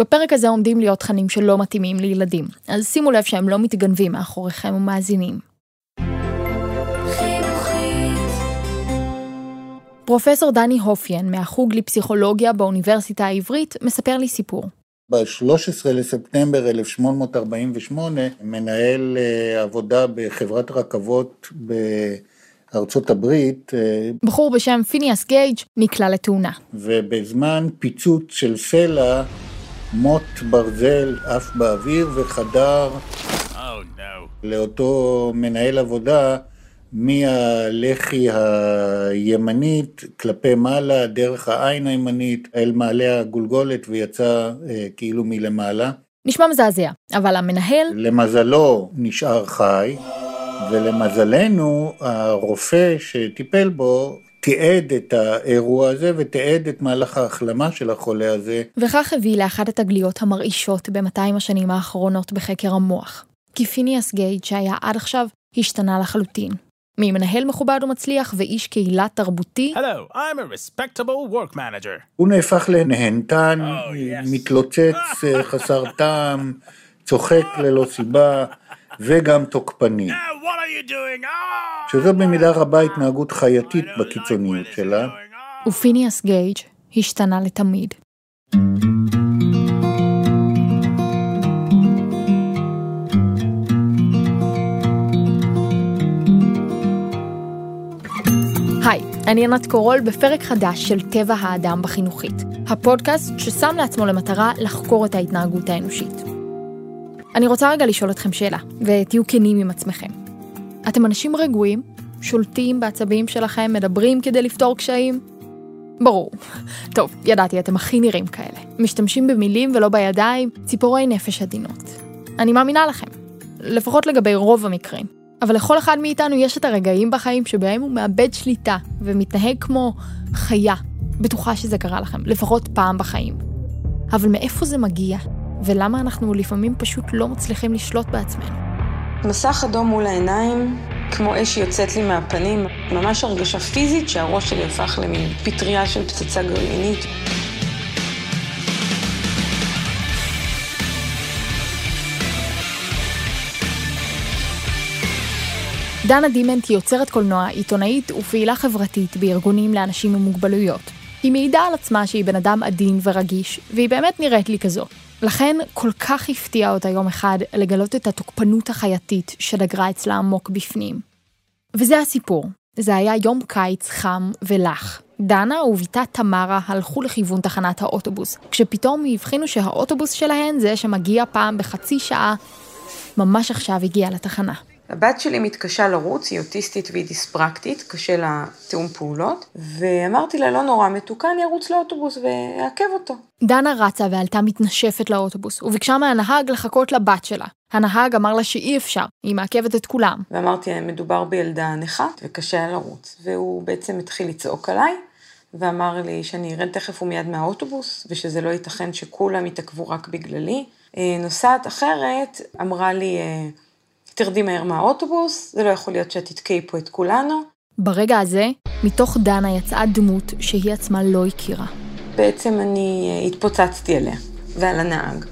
בפרק הזה עומדים להיות תכנים שלא מתאימים לילדים, אז שימו לב שהם לא מתגנבים מאחוריכם ומאזינים. פרופסור דני הופיין מהחוג לפסיכולוגיה באוניברסיטה העברית מספר לי סיפור. ב-13 לספטמבר 1848 מנהל אה, עבודה בחברת רכבות בארצות הברית. אה, בחור בשם פיניאס גייג' נקלע לתאונה. ובזמן פיצוץ של סלע, מוט ברזל עף באוויר וחדר oh, no. לאותו מנהל עבודה מהלחי הימנית כלפי מעלה, דרך העין הימנית, אל מעלה הגולגולת ויצא אה, כאילו מלמעלה. נשמע מזעזע, אבל המנהל... למזלו נשאר חי, ולמזלנו הרופא שטיפל בו תיעד את האירוע הזה ותיעד את מהלך ההחלמה של החולה הזה. וכך הביא לאחת התגליות המרעישות ב-200 השנים האחרונות בחקר המוח. כי פיניאס גייד שהיה עד עכשיו השתנה לחלוטין. ממנהל מכובד ומצליח ואיש קהילה תרבותי. Hello, I'm a respectable work manager. הוא נהפך לנהנתן, oh, yes. מתלוצץ אה, חסר טעם, צוחק ללא סיבה, וגם תוקפני. Oh! שזו במידה רבה התנהגות חייתית בקיצוניות שלה. ופיניאס גייג' השתנה לתמיד. היי, אני ענת קורול בפרק חדש של טבע האדם בחינוכית, הפודקאסט ששם לעצמו למטרה לחקור את ההתנהגות האנושית. אני רוצה רגע לשאול אתכם שאלה, ותהיו כנים עם עצמכם. אתם אנשים רגועים, שולטים בעצבים שלכם, מדברים כדי לפתור קשיים? ברור. טוב, ידעתי, אתם הכי נראים כאלה. משתמשים במילים ולא בידיים, ציפורי נפש עדינות. אני מאמינה לכם. לפחות לגבי רוב המקרים. אבל לכל אחד מאיתנו יש את הרגעים בחיים שבהם הוא מאבד שליטה ומתנהג כמו חיה. בטוחה שזה קרה לכם, לפחות פעם בחיים. אבל מאיפה זה מגיע? ולמה אנחנו לפעמים פשוט לא מצליחים לשלוט בעצמנו? מסך אדום מול העיניים, כמו אש שיוצאת לי מהפנים, ממש הרגשה פיזית שהראש שלי הפך למין פטריה של פצצה גרעינית. דנה דימנט היא יוצרת קולנוע, עיתונאית ופעילה חברתית בארגונים לאנשים עם מוגבלויות. היא מעידה על עצמה שהיא בן אדם עדין ורגיש, והיא באמת נראית לי כזו. לכן כל כך הפתיע אותה יום אחד לגלות את התוקפנות החייתית שדגרה אצלה עמוק בפנים. וזה הסיפור. זה היה יום קיץ חם ולח. דנה ובתה תמרה הלכו לכיוון תחנת האוטובוס, כשפתאום הבחינו שהאוטובוס שלהן זה שמגיע פעם בחצי שעה, ממש עכשיו הגיע לתחנה. הבת שלי מתקשה לרוץ, היא אוטיסטית והיא דיספרקטית, קשה לה תיאום פעולות, ואמרתי לה, לא נורא מתוקה, אני ארוץ לאוטובוס ואעכב אותו. דנה רצה ועלתה מתנשפת לאוטובוס, וביקשה מהנהג לחכות לבת שלה. הנהג אמר לה שאי אפשר, היא מעכבת את כולם. ואמרתי, מדובר בילדה נכה וקשה לה לרוץ. והוא בעצם התחיל לצעוק עליי, ואמר לי שאני ארד תכף ומיד מהאוטובוס, ושזה לא ייתכן שכולם יתעכבו רק בגללי. אה, נוסעת אחרת אמרה לי, אה, תרדי מהר מהאוטובוס, זה לא יכול להיות שאת תתקעי פה את כולנו. ברגע הזה, מתוך דנה יצאה דמות שהיא עצמה לא הכירה. בעצם אני אה, התפוצצתי עליה ועל הנהג.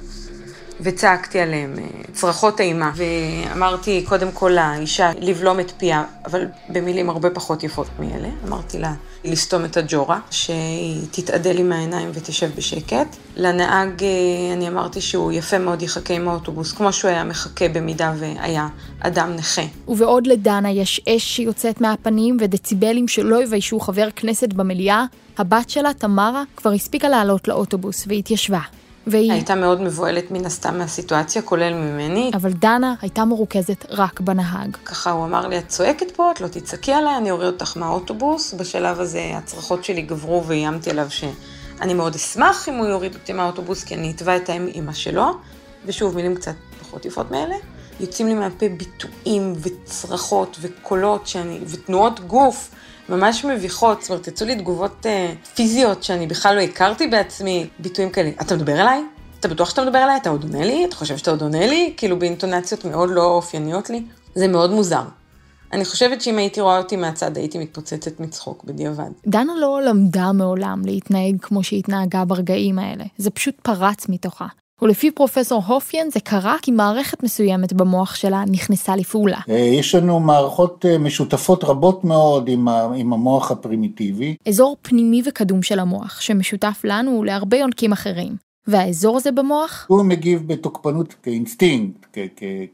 וצעקתי עליהם אה, צרחות אימה, ואמרתי קודם כל לאישה לבלום את פיה, אבל במילים הרבה פחות יפות מאלה. אמרתי לה לסתום את הג'ורה, שהיא תתעדל עם העיניים ותשב בשקט. לנהג אה, אני אמרתי שהוא יפה מאוד יחכה עם האוטובוס, כמו שהוא היה מחכה במידה והיה אדם נכה. ובעוד לדנה יש אש שיוצאת מהפנים ודציבלים שלא יביישו חבר כנסת במליאה, הבת שלה, תמרה, כבר הספיקה לעלות לאוטובוס והתיישבה. והיא... הייתה מאוד מבוהלת מן הסתם מהסיטואציה, כולל ממני. אבל דנה הייתה מרוכזת רק בנהג. ככה הוא אמר לי, את צועקת פה, את לא תצעקי עליי, אני אוריד אותך מהאוטובוס. בשלב הזה הצרחות שלי גברו ואיימתי עליו שאני מאוד אשמח אם הוא יוריד אותי מהאוטובוס, כי אני אתבע את האם אימא שלו. ושוב, מילים קצת פחות יפות מאלה. יוצאים לי מהפה ביטויים וצרחות וקולות שאני, ותנועות גוף ממש מביכות, זאת אומרת, יצאו לי תגובות אה, פיזיות שאני בכלל לא הכרתי בעצמי, ביטויים כאלה, אתה מדבר אליי? אתה בטוח שאתה מדבר אליי? אתה עוד עונה לי? אתה חושב שאתה עוד עונה לי? כאילו באינטונציות מאוד לא אופייניות לי. זה מאוד מוזר. אני חושבת שאם הייתי רואה אותי מהצד הייתי מתפוצצת מצחוק בדיעבד. דנה לא למדה מעולם להתנהג כמו שהיא התנהגה ברגעים האלה, זה פשוט פרץ מתוכה. ולפי פרופסור הופיין זה קרה כי מערכת מסוימת במוח שלה נכנסה לפעולה. אה, יש לנו מערכות אה, משותפות רבות מאוד עם, עם המוח הפרימיטיבי. אזור פנימי וקדום של המוח, שמשותף לנו ולהרבה יונקים אחרים. והאזור הזה במוח? הוא מגיב בתוקפנות כאינסטינקט,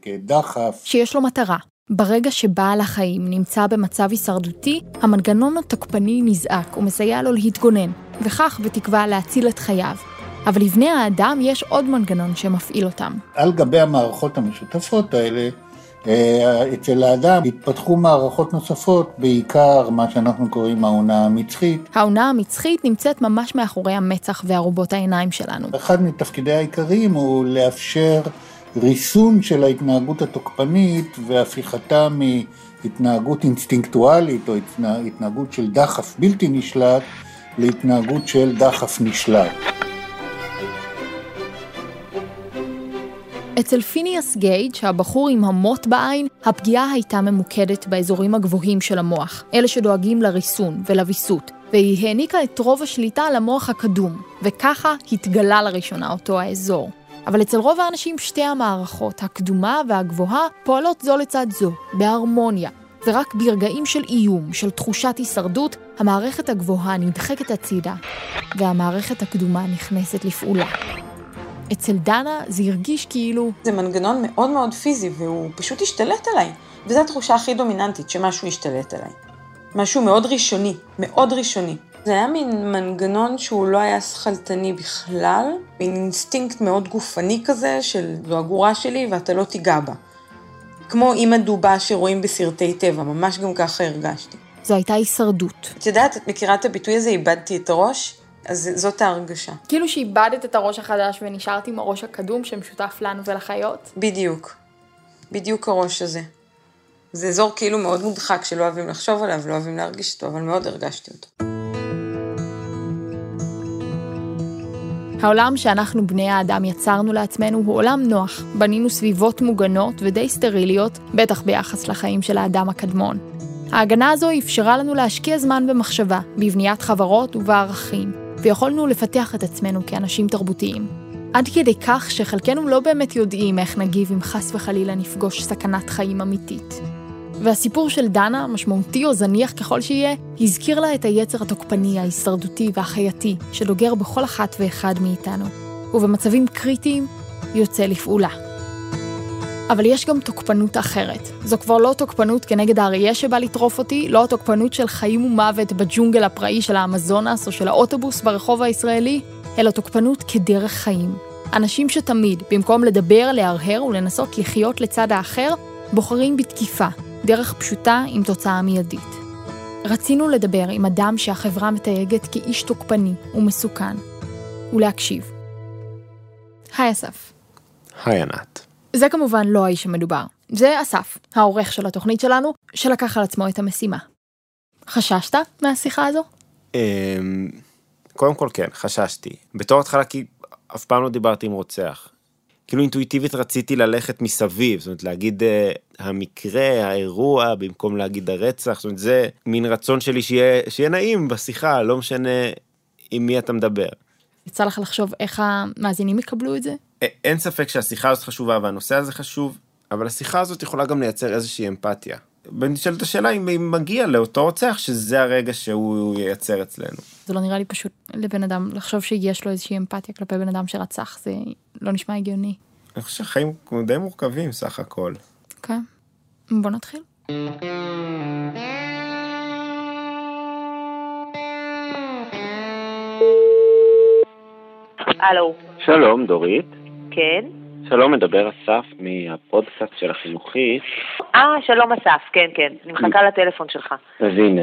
כדחף. שיש לו מטרה. ברגע שבעל החיים נמצא במצב הישרדותי, המנגנון התוקפני נזעק ומסייע לו להתגונן, וכך בתקווה להציל את חייו. אבל לבני האדם יש עוד מנגנון שמפעיל אותם. על גבי המערכות המשותפות האלה, אה, אצל האדם התפתחו מערכות נוספות, בעיקר מה שאנחנו קוראים העונה המצחית. העונה המצחית נמצאת ממש מאחורי המצח וארובות העיניים שלנו. אחד מתפקידי העיקריים הוא לאפשר ריסון של ההתנהגות התוקפנית והפיכתה מהתנהגות אינסטינקטואלית או התנהגות של דחף בלתי נשלט להתנהגות של דחף נשלט. אצל פיניאס גייג', הבחור עם המוט בעין, הפגיעה הייתה ממוקדת באזורים הגבוהים של המוח, אלה שדואגים לריסון ולוויסות, והיא העניקה את רוב השליטה למוח הקדום, וככה התגלה לראשונה אותו האזור. אבל אצל רוב האנשים שתי המערכות, הקדומה והגבוהה, פועלות זו לצד זו, בהרמוניה, ורק ברגעים של איום, של תחושת הישרדות, המערכת הגבוהה נדחקת הצידה, והמערכת הקדומה נכנסת לפעולה. אצל דנה זה הרגיש כאילו... זה מנגנון מאוד מאוד פיזי, והוא פשוט השתלט עליי. וזו התחושה הכי דומיננטית, שמשהו השתלט עליי. משהו מאוד ראשוני, מאוד ראשוני. זה היה מין מנגנון שהוא לא היה שכלתני בכלל, מין אינסטינקט מאוד גופני כזה, של זו הגורה שלי ואתה לא תיגע בה. כמו אימא דובה שרואים בסרטי טבע, ממש גם ככה הרגשתי. זו הייתה הישרדות. את יודעת, את מכירה את הביטוי הזה, איבדתי את הראש? אז זאת ההרגשה. כאילו שאיבדת את הראש החדש ונשארת עם הראש הקדום שמשותף לנו ולחיות? בדיוק. בדיוק הראש הזה. זה אזור כאילו מאוד מודחק שלא אוהבים לחשוב עליו, לא אוהבים להרגיש אותו, אבל מאוד הרגשתי אותו. העולם שאנחנו בני האדם יצרנו לעצמנו הוא עולם נוח. בנינו סביבות מוגנות ודי סטריליות, בטח ביחס לחיים של האדם הקדמון. ההגנה הזו אפשרה לנו להשקיע זמן במחשבה, בבניית חברות ובערכים, ויכולנו לפתח את עצמנו כאנשים תרבותיים. עד כדי כך שחלקנו לא באמת יודעים איך נגיב אם חס וחלילה נפגוש סכנת חיים אמיתית. והסיפור של דנה, משמעותי או זניח ככל שיהיה, הזכיר לה את היצר התוקפני, ההישרדותי והחייתי, שדוגר בכל אחת ואחד מאיתנו, ובמצבים קריטיים יוצא לפעולה. אבל יש גם תוקפנות אחרת. זו כבר לא תוקפנות כנגד האריה שבא לטרוף אותי, לא התוקפנות של חיים ומוות בג'ונגל הפראי של האמזונס או של האוטובוס ברחוב הישראלי, אלא תוקפנות כדרך חיים. אנשים שתמיד, במקום לדבר, להרהר ולנסות לחיות לצד האחר, בוחרים בתקיפה, דרך פשוטה עם תוצאה מיידית. רצינו לדבר עם אדם שהחברה מתייגת כאיש תוקפני ומסוכן, ולהקשיב. היי אסף. היי ענת. זה כמובן לא האיש המדובר. זה אסף, העורך של התוכנית שלנו, שלקח על עצמו את המשימה. חששת מהשיחה הזו? אמ, קודם כל כן, חששתי. בתור התחלה כי אף פעם לא דיברתי עם רוצח. כאילו אינטואיטיבית רציתי ללכת מסביב, זאת אומרת להגיד uh, המקרה, האירוע, במקום להגיד הרצח, זאת אומרת זה מין רצון שלי שיהיה, שיהיה נעים בשיחה, לא משנה עם מי אתה מדבר. יצא לך לחשוב איך המאזינים יקבלו את זה? אין ספק שהשיחה הזאת חשובה והנושא הזה חשוב, אבל השיחה הזאת יכולה גם לייצר איזושהי אמפתיה. ונשאלת השאלה אם מגיע לאותו רוצח שזה הרגע שהוא ייצר אצלנו. זה לא נראה לי פשוט לבן אדם לחשוב שיש לו איזושהי אמפתיה כלפי בן אדם שרצח זה לא נשמע הגיוני. אני חושב שהחיים די מורכבים סך הכל. כן. בוא נתחיל. הלו. שלום, דורית. כן. שלום, מדבר אסף מהפודקאסט של החינוכית. אה, שלום אסף, כן, כן. אני מחכה לטלפון שלך. אז הנה.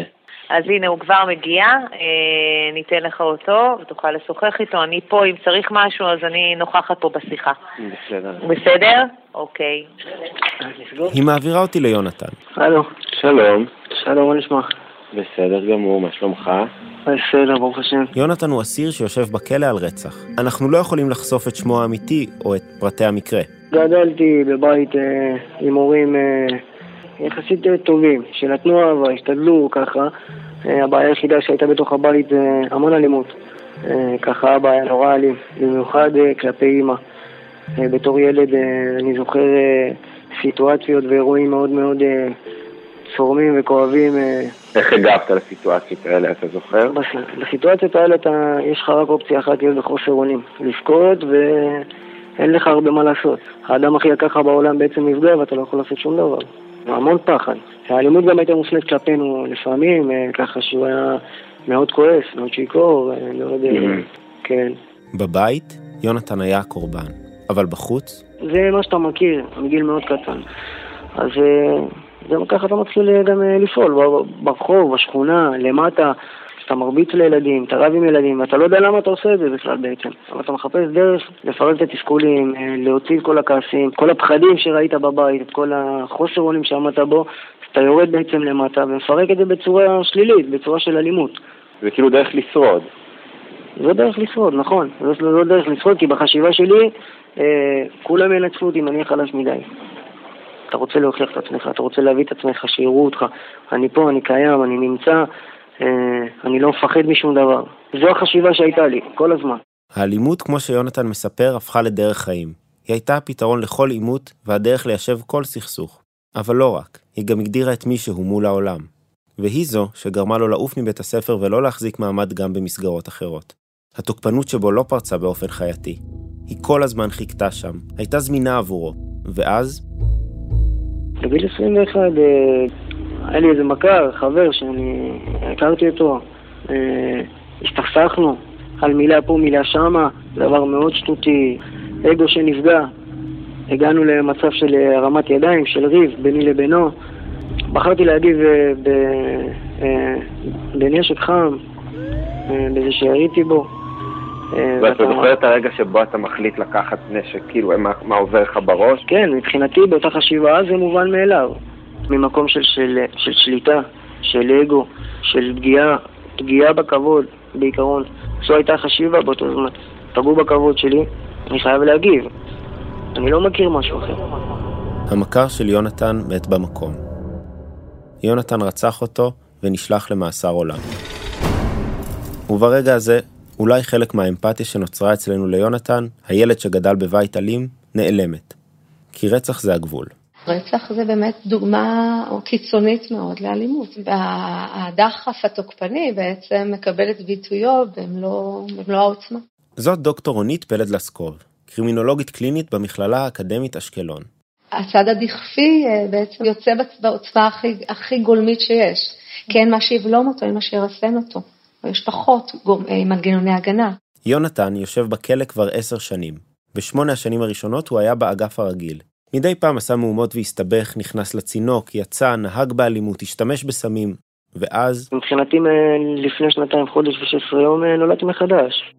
אז הנה, הוא כבר מגיע, אה, ניתן לך אותו ותוכל לשוחח איתו. אני פה, אם צריך משהו, אז אני נוכחת פה בשיחה. בסדר. בסדר? אוקיי. היא מעבירה אותי ליונתן. הלו. שלום. שלום, מה נשמע? בסדר גמור, מה שלומך? בסדר, ברוך השם. יונתן הוא אסיר שיושב בכלא על רצח. אנחנו לא יכולים לחשוף את שמו האמיתי או את פרטי המקרה. גדלתי בבית אה, עם הורים אה, יחסית טובים, שנתנו אהבה, השתדלו ככה. הבעיה היחידה שהייתה בתוך הבית זה המון אלימות. ככה אבא היה נורא אלים, במיוחד כלפי אימא. בתור ילד אני זוכר סיטואציות ואירועים מאוד מאוד צורמים וכואבים. אה, איך הגבת לסיטואציות האלה, אתה זוכר? בסיטואציות האלה אתה, יש לך רק אופציה אחת להיות בחוסר אונים, לבכות ואין לך הרבה מה לעשות. האדם הכי יקר לך בעולם בעצם נפגע ואתה לא יכול לעשות שום דבר. המון פחד. האלימות גם הייתה מופנית כלפינו לפעמים, אה, ככה שהוא היה מאוד כועס, מאוד שיכור, אה, מאוד... כן. בבית, יונתן היה הקורבן, אבל בחוץ? זה מה שאתה מכיר, מגיל מאוד קטן. אז גם ככה אתה מתחיל גם אה, לפעול ברחוב, בשכונה, למטה. אתה מרביץ לילדים, אתה רב עם ילדים, ואתה לא יודע למה אתה עושה את זה בכלל בעצם. אבל אתה מחפש דרך לפרק את התסכולים, אה, להוציא את כל הכעסים, כל הפחדים שראית בבית, את כל החוסר אונים שעמדת בו, אתה יורד בעצם למטה ומפרק את זה בצורה שלילית, בצורה של אלימות. זה כאילו דרך לשרוד. זו דרך לשרוד, נכון. זו, זו דרך לשרוד, כי בחשיבה שלי, אה, כולם ינצחו אותי אם אני חלש מדי. אתה רוצה להוכיח את עצמך, אתה רוצה להביא את עצמך, שיראו אותך. אני פה, אני קיים, אני נמצא, אה, אני לא מפחד משום דבר. זו החשיבה שהייתה לי, כל הזמן. האלימות, כמו שיונתן מספר, הפכה לדרך חיים. היא הייתה הפתרון לכל עימות והדרך ליישב כל סכסוך. אבל לא רק, היא גם הגדירה את מי שהוא מול העולם. והיא זו שגרמה לו לעוף מבית הספר ולא להחזיק מעמד גם במסגרות אחרות. התוקפנות שבו לא פרצה באופן חייתי. היא כל הזמן חיכתה שם, הייתה זמינה עבורו, ואז בגיל 21 אה, היה לי איזה מכר, חבר שאני הכרתי אותו, אה, הסתכסכנו על מילה פה, מילה שמה, דבר מאוד שטותי, אגו שנפגע. הגענו למצב של הרמת ידיים, של ריב ביני לבינו. בחרתי להגיב אה, בנשק חם, בזה שיריתי בו. אה, ואתה זוכר את הרגע שבו אתה מחליט לקחת נשק, כאילו, מה, מה עובר לך בראש? כן, מבחינתי באותה חשיבה זה מובן מאליו. ממקום של, של, של שליטה, של אגו, של פגיעה, פגיעה בכבוד, בעיקרון. זו הייתה חשיבה באותו זמן. פגעו בכבוד שלי, אני חייב להגיב. אני לא מכיר משהו אחר. המכר של יונתן מת במקום. יונתן רצח אותו ונשלח למאסר עולם. וברגע הזה אולי חלק מהאמפתיה שנוצרה אצלנו ליונתן, הילד שגדל בבית אלים, נעלמת. כי רצח זה הגבול. רצח זה באמת דוגמה קיצונית מאוד לאלימות. והדחף התוקפני בעצם מקבל את ביטויו במלוא, במלוא העוצמה. זאת דוקטור רונית פלד לסקוב, קרימינולוגית קלינית במכללה האקדמית אשקלון. הצד הדכפי אה, בעצם יוצא בעוצמה הכי, הכי גולמית שיש. כן מה שיבלום אותו, אין מה שירסן אותו. יש פחות אה, מנגנוני הגנה. יונתן יושב בכלא כבר עשר שנים. בשמונה השנים הראשונות הוא היה באגף הרגיל. מדי פעם עשה מהומות והסתבך, נכנס לצינוק, יצא, נהג באלימות, השתמש בסמים, ואז... מבחינתי לפני שנתיים, חודש ושש עשרה יום אה, נולדתי מחדש.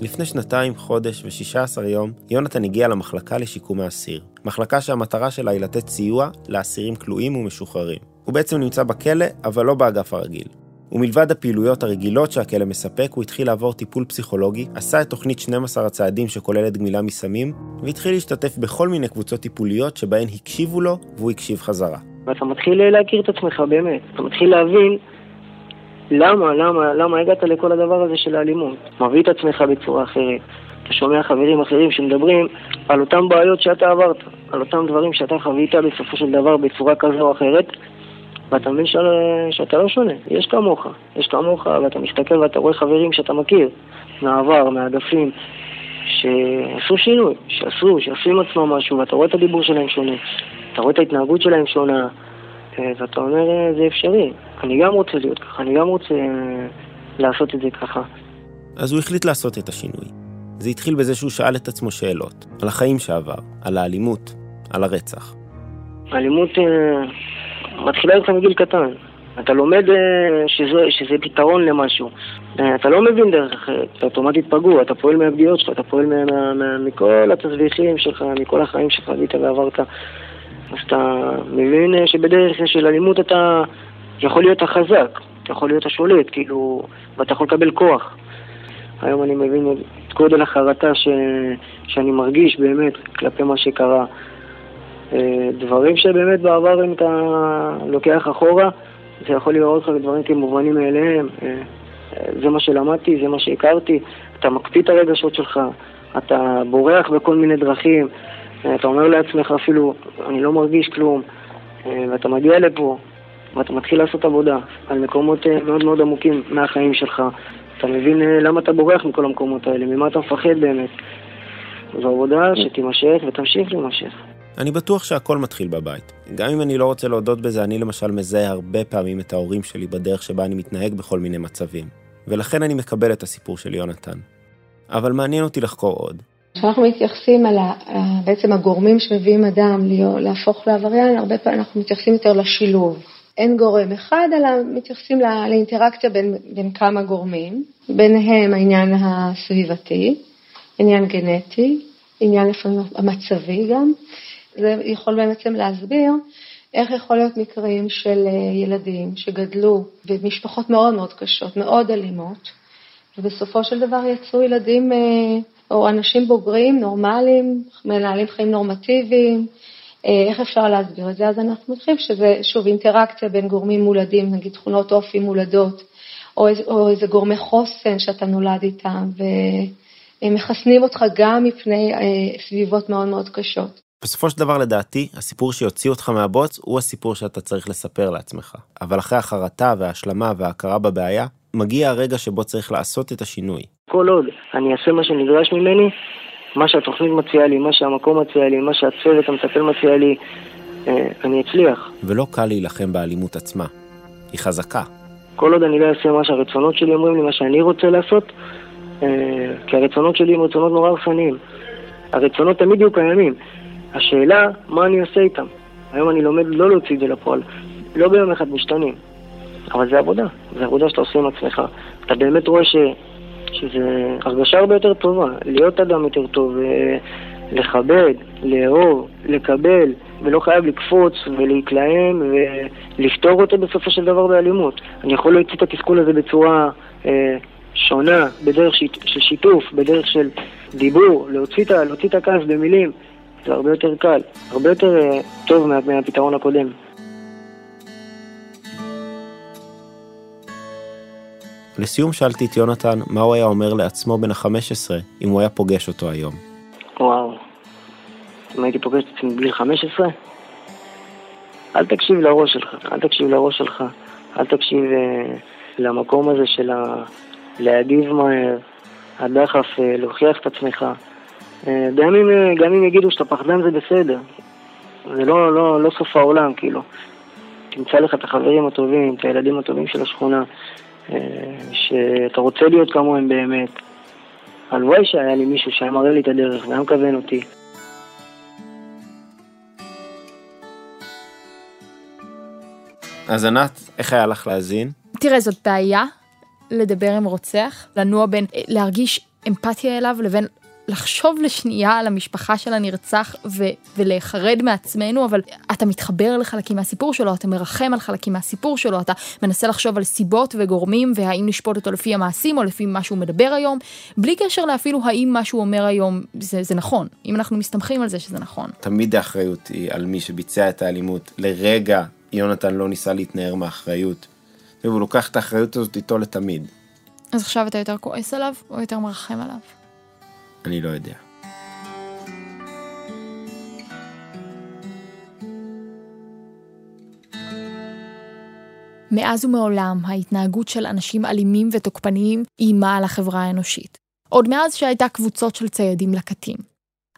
לפני שנתיים, חודש ושישה עשר יום, יונתן הגיע למחלקה לשיקום האסיר. מחלקה שהמטרה שלה היא לתת סיוע לאסירים כלואים ומשוחררים. הוא בעצם נמצא בכלא, אבל לא באגף הרגיל. ומלבד הפעילויות הרגילות שהכלא מספק, הוא התחיל לעבור טיפול פסיכולוגי, עשה את תוכנית 12 הצעדים שכוללת גמילה מסמים, והתחיל להשתתף בכל מיני קבוצות טיפוליות שבהן הקשיבו לו, והוא הקשיב חזרה. ואתה מתחיל להכיר את עצמך באמת, אתה מתחיל להבין למה, למה, למה הגעת לכל הדבר הזה של האלימות. מביא את עצמך בצורה אחרת. אתה שומע חברים אחרים שמדברים על אותן בעיות שאתה עברת, על אותם דברים שאתה חווית בסופו של דבר בצורה כזו או אחרת, ואתה מבין ש... שאתה לא שונה, יש כמוך, יש כמוך, ואתה מסתכל ואתה רואה חברים שאתה מכיר, מהעבר, מהאגפים, שעשו שינוי, שעשו, שעשו עם עצמם משהו, ואתה רואה את הדיבור שלהם שונה, אתה רואה את ההתנהגות שלהם שונה, אה, ואתה אומר, אה, זה אפשרי, אני גם רוצה להיות ככה, אני גם רוצה אה, לעשות את זה ככה. אז הוא החליט לעשות את השינוי. זה התחיל בזה שהוא שאל את עצמו שאלות, על החיים שעבר, על האלימות, על הרצח. האלימות מתחילה איתך מגיל קטן. אתה לומד אה, שזה, שזה פתרון למשהו. אה, אתה לא מבין דרך אחרת, אתה אוטומטית פגוע, אתה פועל מהפגיעות שלך, אתה פועל מה, מה, מה, מכל התסביכים שלך, מכל החיים שחווית ועברת. אז אתה מבין אה, שבדרך של אלימות אתה יכול להיות החזק, אתה יכול להיות השולט, כאילו, ואתה יכול לקבל כוח. היום אני מבין את גודל החרטה ש... שאני מרגיש באמת כלפי מה שקרה. אה, דברים שבאמת בעבר אם אתה לוקח אחורה, זה יכול לראות לך דברים כמובנים מאליהם. אה, זה מה שלמדתי, זה מה שהכרתי. אתה מקפיא את הרגשות שלך, אתה בורח בכל מיני דרכים, אתה אומר לעצמך אפילו, אני לא מרגיש כלום, ואתה מגיע לפה, ואתה מתחיל לעשות עבודה על מקומות מאוד מאוד עמוקים מהחיים שלך. אתה מבין למה אתה בורח מכל המקומות האלה, ממה אתה מפחד באמת. זו עבודה שתימשך ותמשיך להימשך. אני בטוח שהכל מתחיל בבית. גם אם אני לא רוצה להודות בזה, אני למשל מזהה הרבה פעמים את ההורים שלי בדרך שבה אני מתנהג בכל מיני מצבים. ולכן אני מקבל את הסיפור של יונתן. אבל מעניין אותי לחקור עוד. כשאנחנו מתייחסים על בעצם הגורמים שמביאים אדם להפוך לעבריין, הרבה פעמים אנחנו מתייחסים יותר לשילוב. אין גורם אחד, אלא מתייחסים לאינטראקציה בין, בין כמה גורמים, ביניהם העניין הסביבתי, עניין גנטי, עניין לפעמים המצבי גם. זה יכול בעצם להסביר איך יכול להיות מקרים של אה, ילדים שגדלו במשפחות מאוד מאוד קשות, מאוד אלימות, ובסופו של דבר יצאו ילדים אה, או אנשים בוגרים, נורמליים, מנהלים חיים נורמטיביים. אה, איך אפשר להסביר את זה? אז אנחנו מתחילים שזה, שוב, אינטראקציה בין גורמים מולדים, נגיד תכונות אופי מולדות, או, או איזה גורמי חוסן שאתה נולד איתם, ומחסנים אותך גם מפני סביבות מאוד מאוד קשות. בסופו של דבר לדעתי, הסיפור שיוציא אותך מהבוץ הוא הסיפור שאתה צריך לספר לעצמך. אבל אחרי החרטה וההשלמה וההכרה בבעיה, מגיע הרגע שבו צריך לעשות את השינוי. כל עוד אני אעשה מה שנדרש ממני, מה שהתוכנית מציעה לי, מה שהמקום מציע לי, מה שהצוות המטפל מציע לי, אה, אני אצליח. ולא קל להילחם באלימות עצמה. היא חזקה. כל עוד אני לא אעשה מה שהרצונות שלי אומרים לי, מה שאני רוצה לעשות, אה, כי הרצונות שלי הם רצונות נורא הרסניים. הרצונות תמיד יהיו קיימים. השאלה, מה אני עושה איתם? היום אני לומד לא להוציא את זה לפועל. לא ביום אחד משתנים, אבל זה עבודה. זה עבודה שאתה עושה עם עצמך. אתה באמת רואה ש... שזה הרגשה הרבה יותר טובה, להיות אדם יותר טוב, אה, לכבד, לאהוב, לקבל, ולא חייב לקפוץ ולהתלהם ולפתור אותו בסופו של דבר באלימות. אני יכול להוציא את התסכול הזה בצורה אה, שונה, בדרך של שיתוף, בדרך של דיבור, להוציא את הכעס במילים. זה הרבה יותר קל, הרבה יותר אה, טוב מה, מהפתרון הקודם. לסיום שאלתי את יונתן מה הוא היה אומר לעצמו בן ה-15 אם הוא היה פוגש אותו היום. וואו, אם הייתי פוגש את עצמי בגיל 15? אל תקשיב לראש שלך, אל תקשיב לראש שלך, אל תקשיב uh, למקום הזה של ה... להגיב מהר, הדחף uh, להוכיח את עצמך. אה, גם אם, אה, גם אם יגידו שאתה פחדן זה בסדר. זה לא, לא, לא סוף העולם, כאילו. תמצא לך את החברים הטובים, את הילדים הטובים של השכונה, אה, שאתה רוצה להיות כמוהם באמת. הלוואי שהיה לי מישהו שהיה מראה לי את הדרך והיה מכוון אותי. אז ענת, איך היה לך להאזין? תראה, זאת בעיה לדבר עם רוצח, לנוע בין להרגיש אמפתיה אליו לבין לחשוב לשנייה על המשפחה של הנרצח ו- ולהיחרד מעצמנו, אבל אתה מתחבר לחלקים מהסיפור שלו, אתה מרחם על חלקים מהסיפור שלו, אתה מנסה לחשוב על סיבות וגורמים והאם לשפוט אותו לפי המעשים או לפי מה שהוא מדבר היום, בלי קשר לאפילו האם מה שהוא אומר היום זה, זה נכון, אם אנחנו מסתמכים על זה שזה נכון. תמיד האחריות היא על מי שביצע את האלימות. לרגע יונתן לא ניסה להתנער מאחריות. והוא לוקח את האחריות הזאת איתו לתמיד. אז עכשיו אתה יותר כועס עליו או יותר מרחם עליו? אני לא יודע. מאז ומעולם ההתנהגות של אנשים אלימים ותוקפניים איימה על החברה האנושית. עוד מאז שהייתה קבוצות של ציידים לקטים.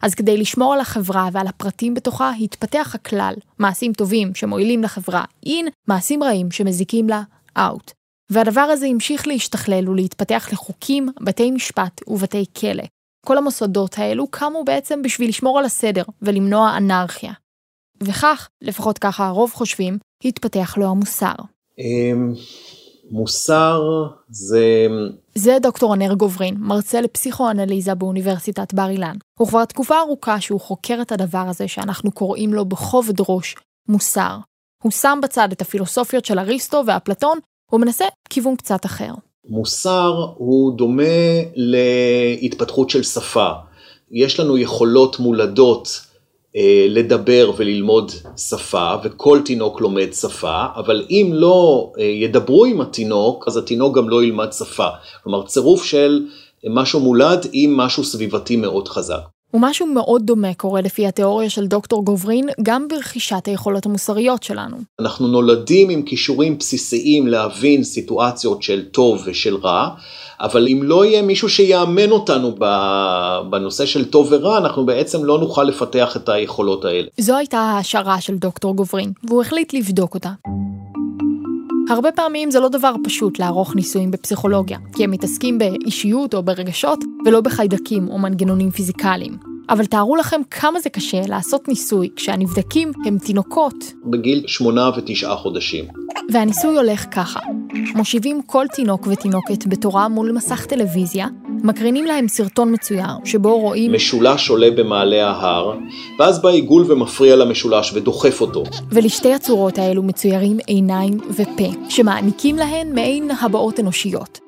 אז כדי לשמור על החברה ועל הפרטים בתוכה, התפתח הכלל, מעשים טובים שמועילים לחברה אין, מעשים רעים שמזיקים לה אאוט. והדבר הזה המשיך להשתכלל ולהתפתח לחוקים, בתי משפט ובתי כלא, כל המוסדות האלו קמו בעצם בשביל לשמור על הסדר ולמנוע אנרכיה. וכך, לפחות ככה הרוב חושבים, התפתח לו המוסר. אמ, מוסר זה... זה דוקטור ענר גוברין, מרצה לפסיכואנליזה באוניברסיטת בר אילן. הוא כבר תקופה ארוכה שהוא חוקר את הדבר הזה שאנחנו קוראים לו בכובד ראש מוסר. הוא שם בצד את הפילוסופיות של אריסטו ואפלטון, הוא מנסה כיוון קצת אחר. מוסר הוא דומה להתפתחות של שפה. יש לנו יכולות מולדות אה, לדבר וללמוד שפה, וכל תינוק לומד שפה, אבל אם לא אה, ידברו עם התינוק, אז התינוק גם לא ילמד שפה. כלומר, צירוף של משהו מולד עם משהו סביבתי מאוד חזק. ומשהו מאוד דומה קורה לפי התיאוריה של דוקטור גוברין גם ברכישת היכולות המוסריות שלנו. אנחנו נולדים עם כישורים בסיסיים להבין סיטואציות של טוב ושל רע, אבל אם לא יהיה מישהו שיאמן אותנו בנושא של טוב ורע, אנחנו בעצם לא נוכל לפתח את היכולות האלה. זו הייתה ההשערה של דוקטור גוברין, והוא החליט לבדוק אותה. הרבה פעמים זה לא דבר פשוט לערוך ניסויים בפסיכולוגיה, כי הם מתעסקים באישיות או ברגשות, ולא בחיידקים או מנגנונים פיזיקליים. אבל תארו לכם כמה זה קשה לעשות ניסוי כשהנבדקים הם תינוקות. בגיל שמונה ותשעה חודשים. והניסוי הולך ככה, מושיבים כל תינוק ותינוקת בתורה מול מסך טלוויזיה, מקרינים להם סרטון מצויר, שבו רואים... משולש עולה במעלה ההר, ואז בא עיגול ומפריע למשולש ודוחף אותו. ולשתי הצורות האלו מצוירים עיניים ופה, שמעניקים להן מעין הבעות אנושיות.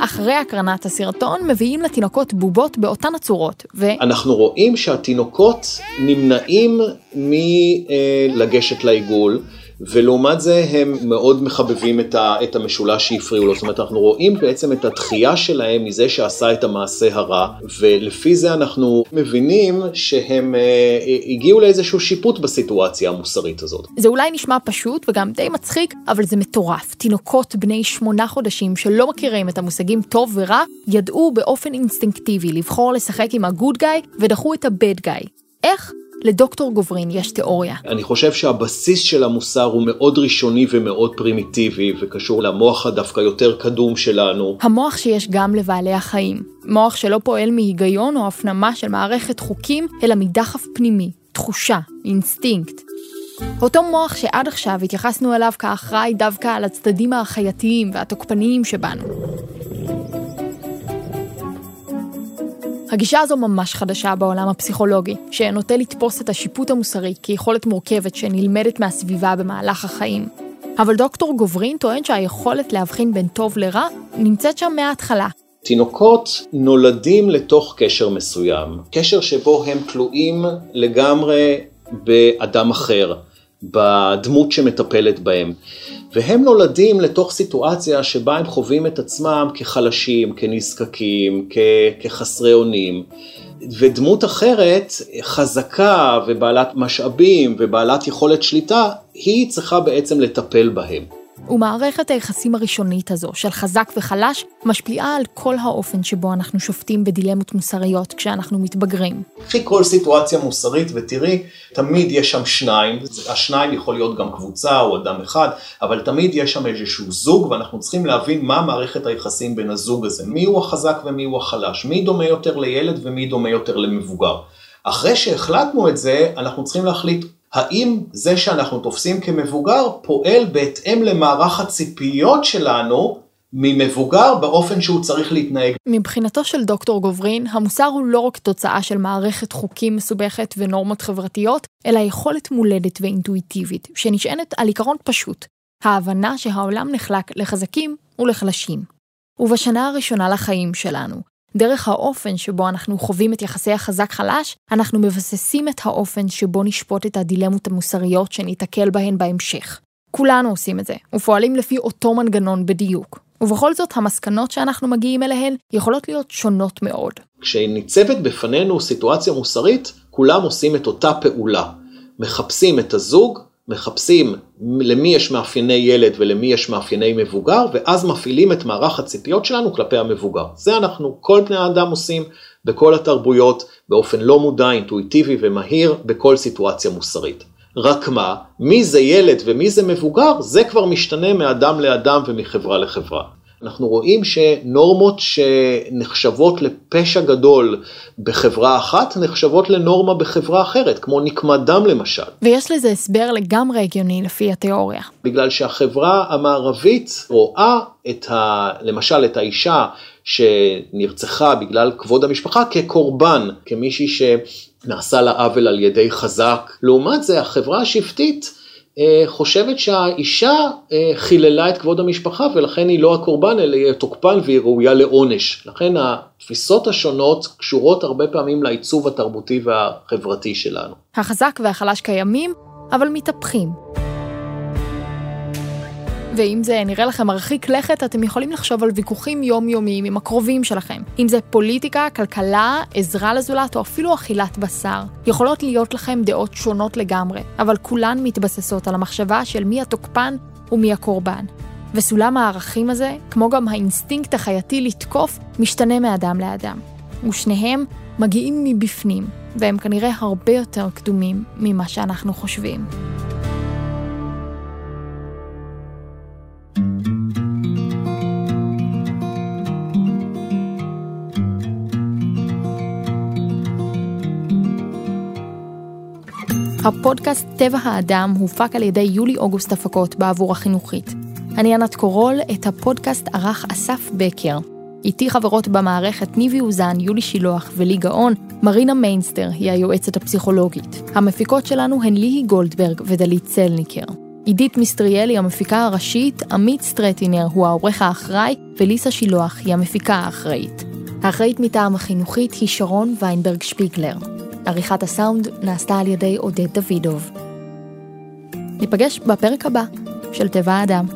אחרי הקרנת הסרטון מביאים לתינוקות בובות באותן הצורות, ו... אנחנו רואים שהתינוקות נמנעים מלגשת לעיגול. ולעומת זה הם מאוד מחבבים את, ה, את המשולש שהפריעו לו. זאת אומרת, אנחנו רואים בעצם את התחייה שלהם מזה שעשה את המעשה הרע, ולפי זה אנחנו מבינים שהם אה, הגיעו לאיזשהו שיפוט בסיטואציה המוסרית הזאת. זה אולי נשמע פשוט וגם די מצחיק, אבל זה מטורף. תינוקות בני שמונה חודשים שלא מכירים את המושגים טוב ורע, ידעו באופן אינסטינקטיבי לבחור לשחק עם ה good guy ודחו את ה bad guy. איך? לדוקטור גוברין יש תיאוריה. אני חושב שהבסיס של המוסר הוא מאוד ראשוני ומאוד פרימיטיבי, וקשור למוח הדווקא יותר קדום שלנו. המוח שיש גם לבעלי החיים. מוח שלא פועל מהיגיון או הפנמה של מערכת חוקים, אלא מדחף פנימי, תחושה, אינסטינקט. אותו מוח שעד עכשיו התייחסנו אליו כאחראי דווקא על הצדדים החייתיים והתוקפניים שבנו. הגישה הזו ממש חדשה בעולם הפסיכולוגי, שנוטה לתפוס את השיפוט המוסרי כיכולת מורכבת שנלמדת מהסביבה במהלך החיים. אבל דוקטור גוברין טוען שהיכולת להבחין בין טוב לרע נמצאת שם מההתחלה. תינוקות נולדים לתוך קשר מסוים, קשר שבו הם תלויים לגמרי באדם אחר, בדמות שמטפלת בהם. והם נולדים לתוך סיטואציה שבה הם חווים את עצמם כחלשים, כנזקקים, כחסרי אונים. ודמות אחרת, חזקה ובעלת משאבים ובעלת יכולת שליטה, היא צריכה בעצם לטפל בהם. ומערכת היחסים הראשונית הזו של חזק וחלש משפיעה על כל האופן שבו אנחנו שופטים בדילמות מוסריות כשאנחנו מתבגרים. קחי כל סיטואציה מוסרית ותראי, תמיד יש שם שניים, השניים יכול להיות גם קבוצה או אדם אחד, אבל תמיד יש שם איזשהו זוג ואנחנו צריכים להבין מה מערכת היחסים בין הזוג הזה, מי הוא החזק ומי הוא החלש, מי דומה יותר לילד ומי דומה יותר למבוגר. אחרי שהחלטנו את זה, אנחנו צריכים להחליט האם זה שאנחנו תופסים כמבוגר פועל בהתאם למערך הציפיות שלנו ממבוגר באופן שהוא צריך להתנהג. מבחינתו של דוקטור גוברין, המוסר הוא לא רק תוצאה של מערכת חוקים מסובכת ונורמות חברתיות, אלא יכולת מולדת ואינטואיטיבית, שנשענת על עיקרון פשוט, ההבנה שהעולם נחלק לחזקים ולחלשים. ובשנה הראשונה לחיים שלנו, דרך האופן שבו אנחנו חווים את יחסי החזק-חלש, אנחנו מבססים את האופן שבו נשפוט את הדילמות המוסריות שניתקל בהן בהמשך. כולנו עושים את זה, ופועלים לפי אותו מנגנון בדיוק. ובכל זאת, המסקנות שאנחנו מגיעים אליהן יכולות להיות שונות מאוד. כשניצבת בפנינו סיטואציה מוסרית, כולם עושים את אותה פעולה. מחפשים את הזוג מחפשים למי יש מאפייני ילד ולמי יש מאפייני מבוגר, ואז מפעילים את מערך הציפיות שלנו כלפי המבוגר. זה אנחנו, כל בני האדם עושים בכל התרבויות, באופן לא מודע, אינטואיטיבי ומהיר, בכל סיטואציה מוסרית. רק מה, מי זה ילד ומי זה מבוגר, זה כבר משתנה מאדם לאדם ומחברה לחברה. אנחנו רואים שנורמות שנחשבות לפשע גדול בחברה אחת, נחשבות לנורמה בחברה אחרת, כמו נקמת דם למשל. ויש לזה הסבר לגמרי הגיוני לפי התיאוריה. בגלל שהחברה המערבית רואה את ה... למשל את האישה שנרצחה בגלל כבוד המשפחה כקורבן, כמישהי שנעשה לה עוול על ידי חזק. לעומת זה החברה השבטית חושבת שהאישה אה, חיללה את כבוד המשפחה ולכן היא לא הקורבן אלא היא התוקפן והיא ראויה לעונש. לכן התפיסות השונות קשורות הרבה פעמים לעיצוב התרבותי והחברתי שלנו. החזק והחלש קיימים, אבל מתהפכים. ואם זה נראה לכם מרחיק לכת, אתם יכולים לחשוב על ויכוחים יומיומיים עם הקרובים שלכם. אם זה פוליטיקה, כלכלה, עזרה לזולת או אפילו אכילת בשר. יכולות להיות לכם דעות שונות לגמרי, אבל כולן מתבססות על המחשבה של מי התוקפן ומי הקורבן. וסולם הערכים הזה, כמו גם האינסטינקט החייתי לתקוף, משתנה מאדם לאדם. ושניהם מגיעים מבפנים, והם כנראה הרבה יותר קדומים ממה שאנחנו חושבים. הפודקאסט טבע האדם הופק על ידי יולי-אוגוסט הפקות בעבור החינוכית. אני ענת קורול, את הפודקאסט ערך אסף בקר. איתי חברות במערכת ניבי אוזן, יולי שילוח ולי גאון, מרינה מיינסטר היא היועצת הפסיכולוגית. המפיקות שלנו הן ליהי גולדברג ודלית צלניקר. עידית מיסטריאלי המפיקה הראשית, עמית סטרטינר הוא העורך האחראי, וליסה שילוח היא המפיקה האחראית. האחראית מטעם החינוכית היא שרון ויינברג שפיגלר. עריכת הסאונד נעשתה על ידי עודד דוידוב. ניפגש בפרק הבא של טבע האדם.